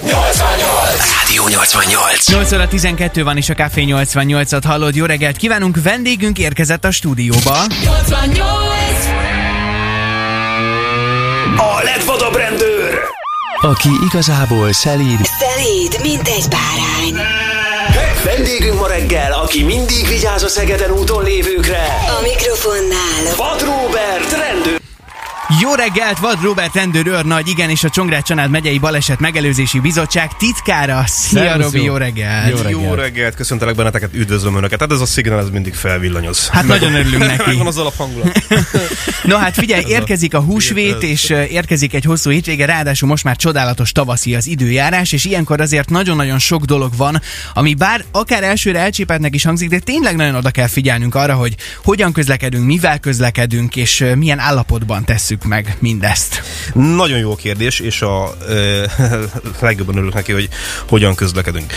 Rádió 88. 8 óra 12 van és a Café 88-at hallod. Jó reggelt kívánunk, vendégünk érkezett a stúdióba. A legvadabb rendőr. Aki igazából szelíd, Szelíd, mint egy bárány. Vendégünk ma reggel, aki mindig vigyáz a Szegeden úton lévőkre. Jó reggelt, Vad Robert rendőr őrnagy, igen, és a Csongrád Csanád megyei baleset megelőzési bizottság titkára. Szia, Robi, jó jó. reggelt. Jó reggelt. Jó reggelt, köszöntelek benneteket, üdvözlöm Önöket. Hát ez a szignál, ez mindig felvillanyoz. Hát nagyon örülünk neki. Van az alaphangulat. No hát figyelj, érkezik a húsvét, és érkezik egy hosszú hétvége, ráadásul most már csodálatos tavaszi az időjárás, és ilyenkor azért nagyon-nagyon sok dolog van, ami bár akár elsőre elcsépetnek is hangzik, de tényleg nagyon oda kell figyelnünk arra, hogy hogyan közlekedünk, mivel közlekedünk, és milyen állapotban tesszük meg mindezt. Nagyon jó kérdés, és a ö, legjobban örülök neki, hogy hogyan közlekedünk.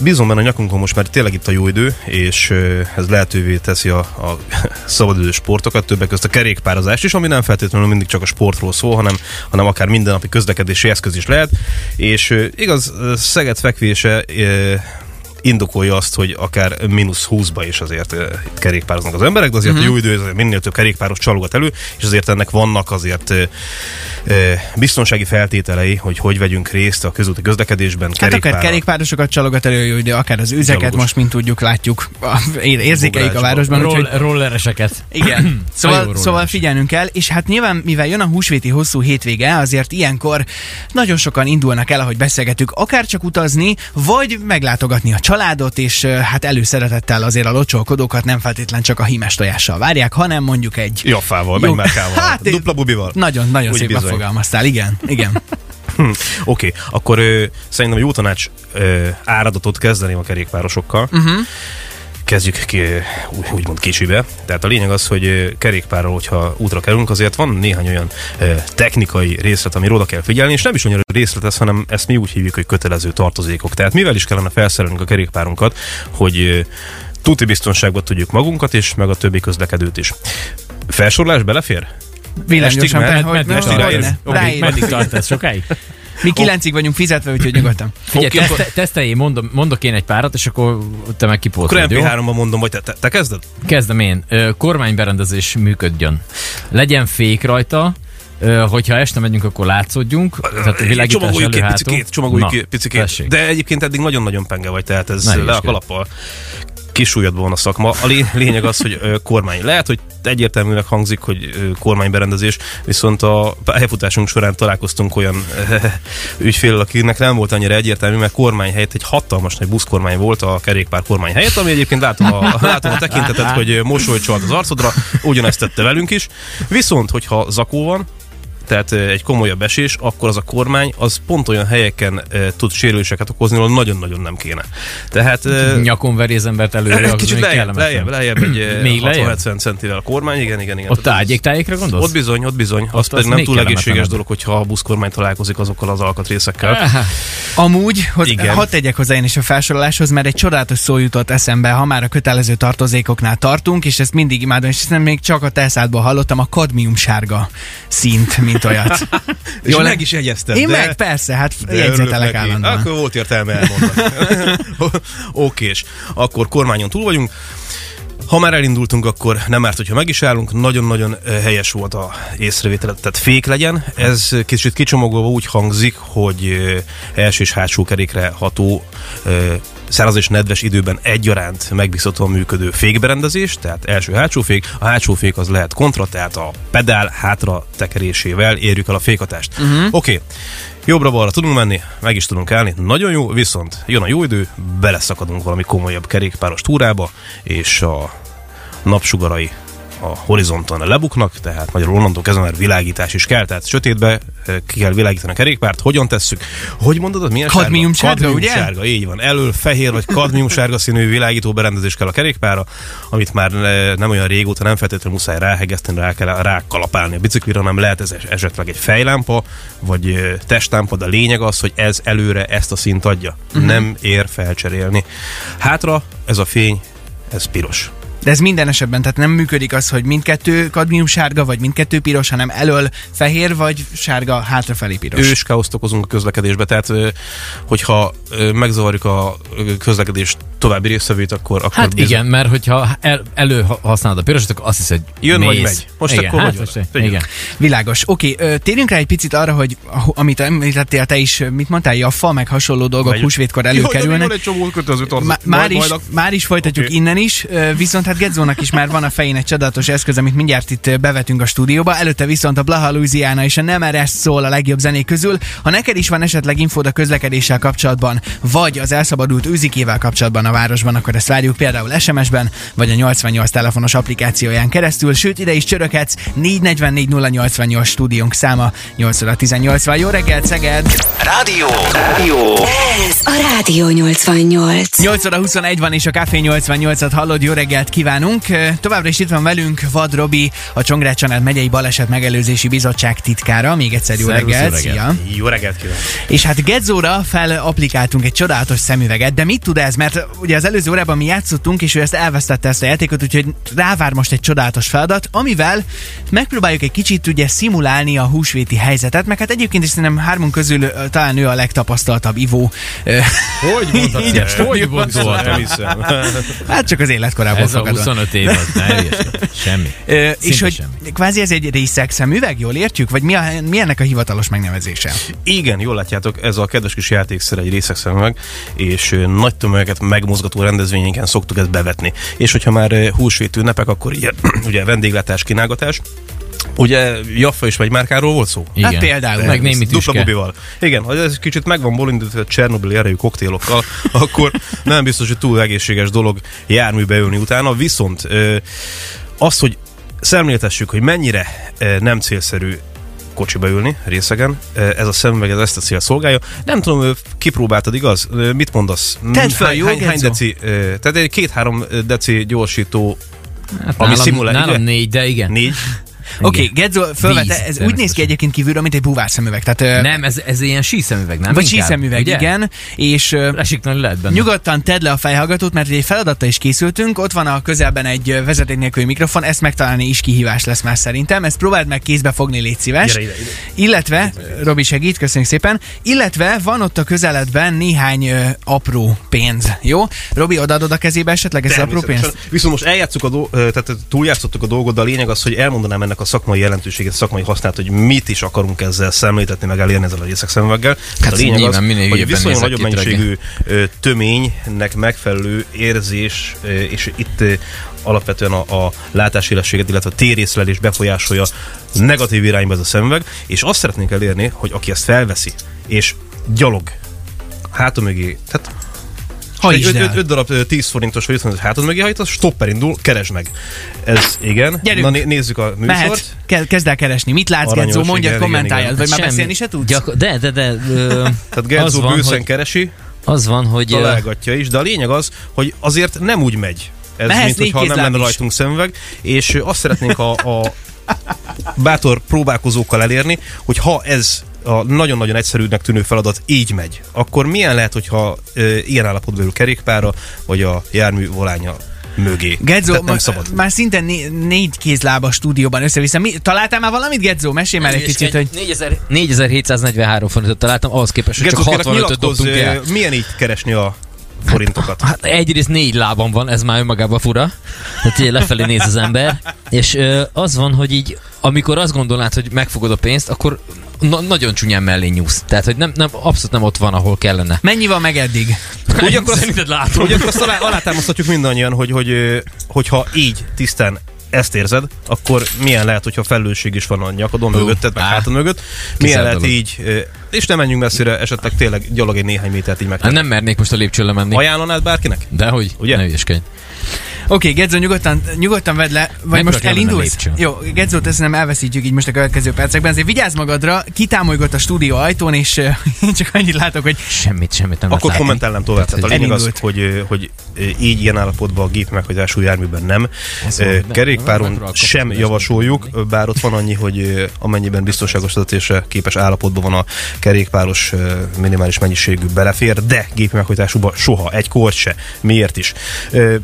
Bízom benne a nyakunkon most már tényleg itt a jó idő, és ez lehetővé teszi a, a szabadidős sportokat, többek között a kerékpározást is, ami nem feltétlenül mindig csak a sportról szól, hanem, hanem akár mindennapi közlekedési eszköz is lehet. És igaz, Szeged fekvése indokolja azt, hogy akár mínusz 20-ba is azért uh, itt kerékpároznak az emberek, de azért Mhm. uh-huh. jó idő, minél több kerékpáros csalogat elő, és azért ennek vannak azért uh, uh, biztonsági feltételei, hogy hogy vegyünk részt a közúti közlekedésben. Hát akár kerékpárral. kerékpárosokat csalogat elő, de akár az üzeket Gyalogos. most, mint tudjuk, látjuk, érzékeljük a városban, úgyhogy Roll, rollereseket. Igen. Jó Szóval, szóval figyelnünk kell, és hát nyilván, mivel jön a húsvéti hosszú hétvége, azért ilyenkor nagyon sokan indulnak el, ahogy beszélgetünk, akár csak utazni, vagy meglátogatni a családot, és hát előszeretettel azért a locsolkodókat nem feltétlen csak a hímes tojással várják, hanem mondjuk egy... Jaffával, Jó. megmárkával, Hát, dupla bubival. Nagyon, nagyon Úgy szépen bizony. fogalmaztál, igen, igen. Hm, Oké, okay. akkor ö, szerintem jó tanács ö, áradatot kezdeném a kerékpárosokkal. Uh-huh. Kezdjük ki, úgymond kicsibe. Tehát a lényeg az, hogy kerékpárral, hogyha útra kerülünk, azért van néhány olyan technikai részlet, amire oda kell figyelni, és nem is annyira részlet ez, hanem ezt mi úgy hívjuk, hogy kötelező tartozékok. Tehát mivel is kellene felszerelnünk a kerékpárunkat, hogy tuti biztonságban tudjuk magunkat és meg a többi közlekedőt is. Felsorolás belefér? Vilányosan. Meddig tart ez? Sokáig? Mi kilencig vagyunk fizetve, úgyhogy nyugodtan. Figyelj, okay, akkor- teszte, teszteljé, mondom, mondok én egy párat, és akkor te meg Akkor kipótlod, jó? MP3-ban mondom, vagy te, te, te kezded? Kezdem én. Kormányberendezés működjön. Legyen fék rajta, hogyha este megyünk, akkor látszódjunk. Tehát világítás csomagoljuk ki picikét, csomagoljuk Na, ki picikét. tessék. De egyébként eddig nagyon-nagyon penge vagy, tehát ez Ne le a kalappal. Kisúlyodban van a szakma. A lé- lényeg az, hogy kormány. Lehet, hogy egyértelműnek hangzik, hogy kormányberendezés, viszont a pályafutásunk során találkoztunk olyan ügyféllel, akinek nem volt annyira egyértelmű, mert kormány helyett egy hatalmas nagy buszkormány volt a kerékpár kormány helyett, ami egyébként látom a, látom a tekintetet, hogy mosoly csalt az arcodra, ugyanezt tette velünk is. Viszont, hogyha zakó van, tehát egy komolyabb esés, akkor az a kormány az pont olyan helyeken tud sérüléseket okozni, ahol nagyon-nagyon nem kéne. Tehát Nyakon veri az embert előre, az kicsit lejjebb, lejjebb, lejjebb egy Még lejjebb? 60-70 centivel a kormány, igen, igen, igen. Ott ágyéktájékra gondolsz? Ott bizony, ott bizony. Az az pedig nem túl egészséges dolog, hogyha a buszkormány találkozik azokkal az alkatrészekkel. Amúgy, hogy Igen. hadd tegyek hozzá én is a felsoroláshoz, mert egy csodálatos szó jutott eszembe, ha már a kötelező tartozékoknál tartunk, és ezt mindig imádom, és ezt nem még csak a teszádból hallottam, a kadmium sárga szint, mint olyat. És Jól- meg is jegyezted. Én de... meg, persze, hát jegyzetelek állandóan. Akkor volt értelme elmondani. Okés. Akkor kormányon túl vagyunk. Ha már elindultunk, akkor nem árt, hogyha meg is állunk. Nagyon-nagyon helyes volt a észrevétel, tehát fék legyen. Ez kicsit kicsomagolva úgy hangzik, hogy első és hátsó kerékre ható száraz és nedves időben egyaránt megbízhatóan működő fékberendezés, tehát első-hátsó fék. A hátsó fék az lehet kontra, tehát a pedál hátra tekerésével érjük el a fékhatást. Uh-huh. Oké, okay. Jobbra-balra tudunk menni, meg is tudunk állni, nagyon jó, viszont jön a jó idő, beleszakadunk valami komolyabb kerékpáros túrába, és a napsugarai a horizonton lebuknak, tehát magyarul onnantól kezdve már világítás is kell, tehát sötétbe eh, ki kell világítani a kerékpárt. Hogyan tesszük? Hogy mondod, az milyen Kadmium sárga, kadmium ugye? sárga, így van. Elől fehér vagy kadmium sárga színű világító berendezés kell a kerékpára, amit már eh, nem olyan régóta nem feltétlenül muszáj ráhegeszteni, rá kell rákalapálni a biciklire, hanem lehet ez esetleg egy fejlámpa, vagy eh, testlámpa, de a lényeg az, hogy ez előre ezt a szint adja. Uh-huh. Nem ér felcserélni. Hátra ez a fény, ez piros. De ez minden esetben, tehát nem működik az, hogy mindkettő kadmium sárga, vagy mindkettő piros, hanem elől fehér, vagy sárga, hátrafelé piros. Ős káoszt okozunk a közlekedésbe, tehát hogyha megzavarjuk a közlekedés további részvevőit, akkor, akkor Hát igen, mert hogyha el, elő ha- használod a pirosat, akkor azt hiszed, hogy Jön vagy mész. megy. Most igen, akkor hát vagy oda. igen. Világos. Oké, ö, térjünk rá egy picit arra, hogy amit említettél te is, mit mondtál, jaffa, meg hasonló dolgok Megy. húsvétkor de előkerülnek. van egy csomó kötöző. Má- Majd- már, is, majd a- már is folytatjuk Oké. innen is, viszont hát Gedzónak is már van a fején egy csodálatos eszköz, amit mindjárt itt bevetünk a stúdióba. Előtte viszont a Blaha Louisiana és a Nem Eres szól a legjobb zenék közül. Ha neked is van esetleg infód a közlekedéssel kapcsolatban, vagy az elszabadult őzikével kapcsolatban a városban, akkor ezt várjuk például SMS-ben, vagy a 88 telefonos applikációján keresztül, sőt ide is csörökhetsz 444 088 stúdiónk száma 8 óra 18 van. Jó reggelt, Szeged! Rádió. Rádió. Ez a Rádió 88. 8 óra 21 van, és a Café 88-at hallod, jó reggelt kívánunk. Továbbra is itt van velünk Vad Robi, a Csongrád Csanád megyei baleset megelőzési bizottság titkára. Még egyszer jó Szervusz, reggelt, jó reggelt. szia! Jó reggelt kívánok! És hát Gedzóra felapplikáltunk egy csodálatos szemüveget, de mit tud ez? Mert ugye az előző órában mi játszottunk, és ő ezt elvesztette ezt a játékot, úgyhogy rávár most egy csodálatos feladat, amivel megpróbáljuk egy kicsit ugye szimulálni a húsvéti helyzetet, meg hát egyébként is szerintem hármunk közül talán ő a legtapasztaltabb ivó. Hogy mondhatsz Így? Hogy? Nem hiszem. Hát csak az életkorából Ez a fakadva. 25 év az, ne. Semmi. Ö, és hogy semmi. kvázi ez egy részeg szemüveg, jól értjük? Vagy mi, a, mi ennek a hivatalos megnevezése? Igen, jól látjátok, ez a kedves kis játékszer egy részek szemüveg, és nagy tömegeket megmozgató rendezvényeken szoktuk ezt bevetni. És hogyha már húsvét ünnepek, akkor ugye, ugye vendéglátás, kínálgatás, Ugye Jaffa is vagy márkáról volt szó? Igen. Hát például. Meg némi Dupla bubival. Igen, ha ez kicsit meg van bolindítva Csernobili erejű koktélokkal, akkor nem biztos, hogy túl egészséges dolog járműbe ülni utána. Viszont az, hogy szemléltessük, hogy mennyire nem célszerű kocsiba ülni részegen. Ez a szemüveg ez ezt a cél szolgálja. Nem tudom, kipróbáltad, igaz? Mit mondasz? Tedd fel, Hány- jó, hány, hány deci? Tehát egy két-három deci gyorsító, Hát ami nálam, szimulál, nálam ugye? négy, de igen. négy. Oké, okay, Gedzo fölvette, Víz, ez úgy néz ki egyébként kívülről, mint egy búvárszemüveg. Tehát, ö, Nem, ez, ez ilyen síszemüveg, nem? vagy Inkább, síszemüveg, ugye? igen. És Lesiknani lehet benne. Nyugodtan tedd le a fejhallgatót, mert egy feladattal is készültünk. Ott van a közelben egy vezeték nélküli mikrofon, ezt megtalálni is kihívás lesz már szerintem. Ezt próbáld meg kézbe fogni, légy szíves. Gyere ide, ide. Illetve, Robi segít, köszönjük szépen. Illetve van ott a közeledben néhány ö, apró pénz, jó? Robi, odaadod a kezébe esetleg ezt az apró pénzt? Viszont most eljátszuk a do- tehát túljátszottuk a dolgot, de a lényeg az, hogy elmondanám ennek a szakmai jelentőséget, szakmai hasznát, hogy mit is akarunk ezzel szemléltetni, meg elérni ezzel a részek szemüveggel. Hát a lényeg az, hogy viszonylag nagyobb mennyiségű töménynek megfelelő érzés, és itt alapvetően a, a látásélességet, illetve a térészlelés befolyásolja negatív irányba ez a szemüveg, és azt szeretnénk elérni, hogy aki ezt felveszi, és gyalog hátam mögé, tehát Ha egy is 5 darab ö, 10 forintos vagy 50 hátad mögé hajtasz, stopper indul, keresd meg. Ez igen. Gyerünk. Na né- nézzük a Mehet, műsort. Ke- kezd el keresni. Mit látsz, Aranyos, Gedzó? Mondjad, igen, kommentáljad, igen. vagy már Semmi. beszélni se tudsz? Gyakor- de, de, de. Ö, Tehát van, bőszen hogy, keresi, az van, hogy találgatja is, de a lényeg az, hogy azért nem úgy megy. Ez Mehetsz mint hogyha nem lenne is. rajtunk szemüveg, és azt szeretnénk a, a bátor próbálkozókkal elérni, hogy ha ez a nagyon-nagyon egyszerűnek tűnő feladat így megy, akkor milyen lehet, hogyha ö, ilyen állapotban ül kerékpára, vagy a jármű volánya mögé. Tehát nem ma, szabad. már szinte né- négy kézlába stúdióban össze-vissza. Mi, találtál már valamit, Gedzó? Mesélj már egy picit, hogy... 4000 4743 forintot találtam, ahhoz képest, hogy csak Gerzó, kérlek, 65-öt nyilatkozz, dobtunk el. milyen így keresni a forintokat? Hát egyrészt négy lábam van, ez már önmagában fura. Tehát így lefelé néz az ember. És ö, az van, hogy így, amikor azt gondolnád, hogy megfogod a pénzt, akkor na- nagyon csúnyán mellé nyúsz. Tehát, hogy nem, nem, abszolút nem ott van, ahol kellene. Mennyi van meg eddig? Úgy akkor Szerinted látom. úgy akkor azt alá, alátámasztatjuk mindannyian, hogy, hogy, hogyha így tisztán ezt érzed, akkor milyen lehet, hogyha felelősség is van a nyakadon Hú, mögötted, meg hátad mögött, milyen lehet dolog. így, és nem menjünk messzire, esetleg tényleg gyalog egy néhány métert így meg. Hát nem mernék most a lépcsőn lemenni. Ajánlanád bárkinek? Dehogy? Ugye? Ne hülyeskedj. Oké, okay, Gedzó, nyugodtan, nyugodtan vedd le, vagy Mekkora most elindulsz? Jó, Gedzót ezt nem elveszítjük így most a következő percekben, azért vigyázz magadra, kitámolygott a stúdió ajtón, és én csak annyit látok, hogy Semmit, semmit nem Akkor kommentálnám tovább. Tehát a lényeg az, hogy, hogy így ilyen állapotban a gép meghajtású járműben nem. Ez Kerékpáron sem javasoljuk, nem bár ott van annyi, hogy amennyiben biztonságos vezetésre képes állapotban van a kerékpáros minimális mennyiségű belefér, de gépi meghajtásúban soha, egy kort se. Miért is?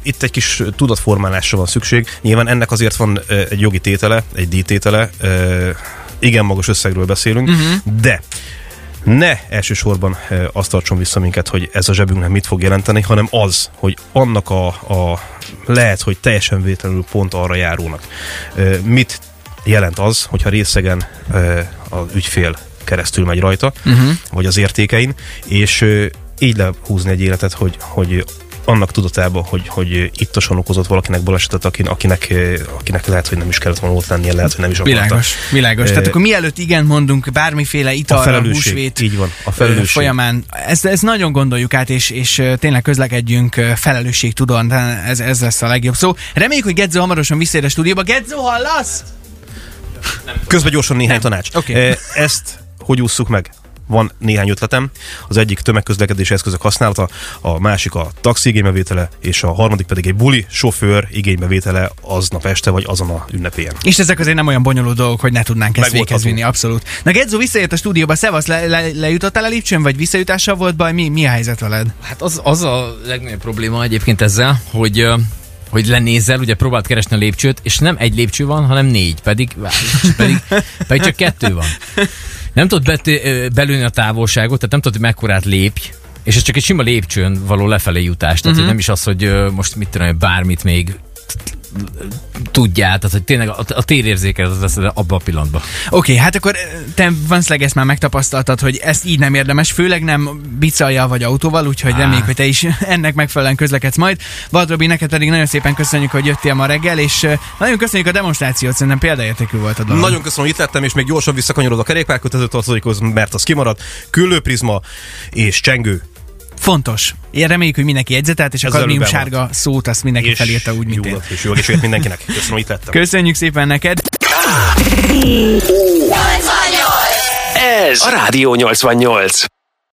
Itt egy kis tudatformálásra van szükség. Nyilván ennek azért van egy jogi tétele, egy díjtétele, igen magas összegről beszélünk, uh-huh. de ne elsősorban azt tartson vissza minket, hogy ez a zsebünknek mit fog jelenteni, hanem az, hogy annak a, a lehet, hogy teljesen véletlenül pont arra járónak. Mit jelent az, hogyha részegen az ügyfél keresztül megy rajta, uh-huh. vagy az értékein, és így lehúzni egy életet, hogy, hogy annak tudatában, hogy, hogy ittosan okozott valakinek balesetet, akin, akinek, akinek lehet, hogy nem is kellett volna ott lennie, lehet, hogy nem is akarta. Világos, világos. Tehát Ö, akkor mielőtt igen mondunk bármiféle italra, felelősség, húsvét így van, a ö, felelősség. folyamán, ezt, ezt nagyon gondoljuk át, és, és ö, tényleg közlekedjünk ö, felelősségtudóan, de ez, ez lesz a legjobb szó. Reméljük, hogy Gedzo hamarosan visszaér a stúdióba. Gedzo, hallasz? Közben gyorsan néhány tanács. Oké. Eh, Ezt hogy ússzuk meg? Van néhány ötletem. Az egyik tömegközlekedési eszközök használata, a másik a taxi igénybevétele, és a harmadik pedig egy buli sofőr igénybevétele aznap este, vagy azon a ünnepélyen. És ezek azért nem olyan bonyolult dolgok, hogy ne tudnánk ezt Megoldható. véghez vinni, abszolút. Na Gedzo visszaért a stúdióba, szevasz, le, le, lejutottál a lépcsőn, vagy visszajutással volt baj? Mi, mi a helyzet veled? Hát az, az a legnagyobb probléma egyébként ezzel, hogy hogy lenézel, ugye próbált keresni a lépcsőt, és nem egy lépcső van, hanem négy, pedig, pedig, pedig csak kettő van. Nem tudod bet, ö, belőni a távolságot, tehát nem tudod, hogy mekkorát lépj, és ez csak egy sima lépcsőn való lefelé jutás, tehát uh-huh. nem is az, hogy most mit tudom, bármit még tudjál, tehát hogy tényleg a, a térérzékel az lesz abban a pillanatban. Oké, okay, hát akkor ö, te vanszleg ezt már megtapasztaltad, hogy ezt így nem érdemes, főleg nem bicajjal vagy autóval, úgyhogy Á. reméljük, hogy te is ennek megfelelően közlekedsz majd. Vad Robi, neked pedig nagyon szépen köszönjük, hogy jöttél ma reggel, és ö, nagyon köszönjük a demonstrációt, szerintem példaértékű volt a dolog. Nagyon köszönöm, hogy itt lettem, és még gyorsan visszakanyarod a kerékpárkötöző tartozékhoz, mert az kimaradt. Küllőprizma és csengő. Fontos. Én reméljük, hogy mindenki jegyzetelt, és a Ez velük kadmium sárga szót azt mindenki És felírta úgy, mint jó én. és jó egészséget mindenkinek. Köszönöm, itt lettem. Köszönjük szépen neked! Ez a Rádió 88.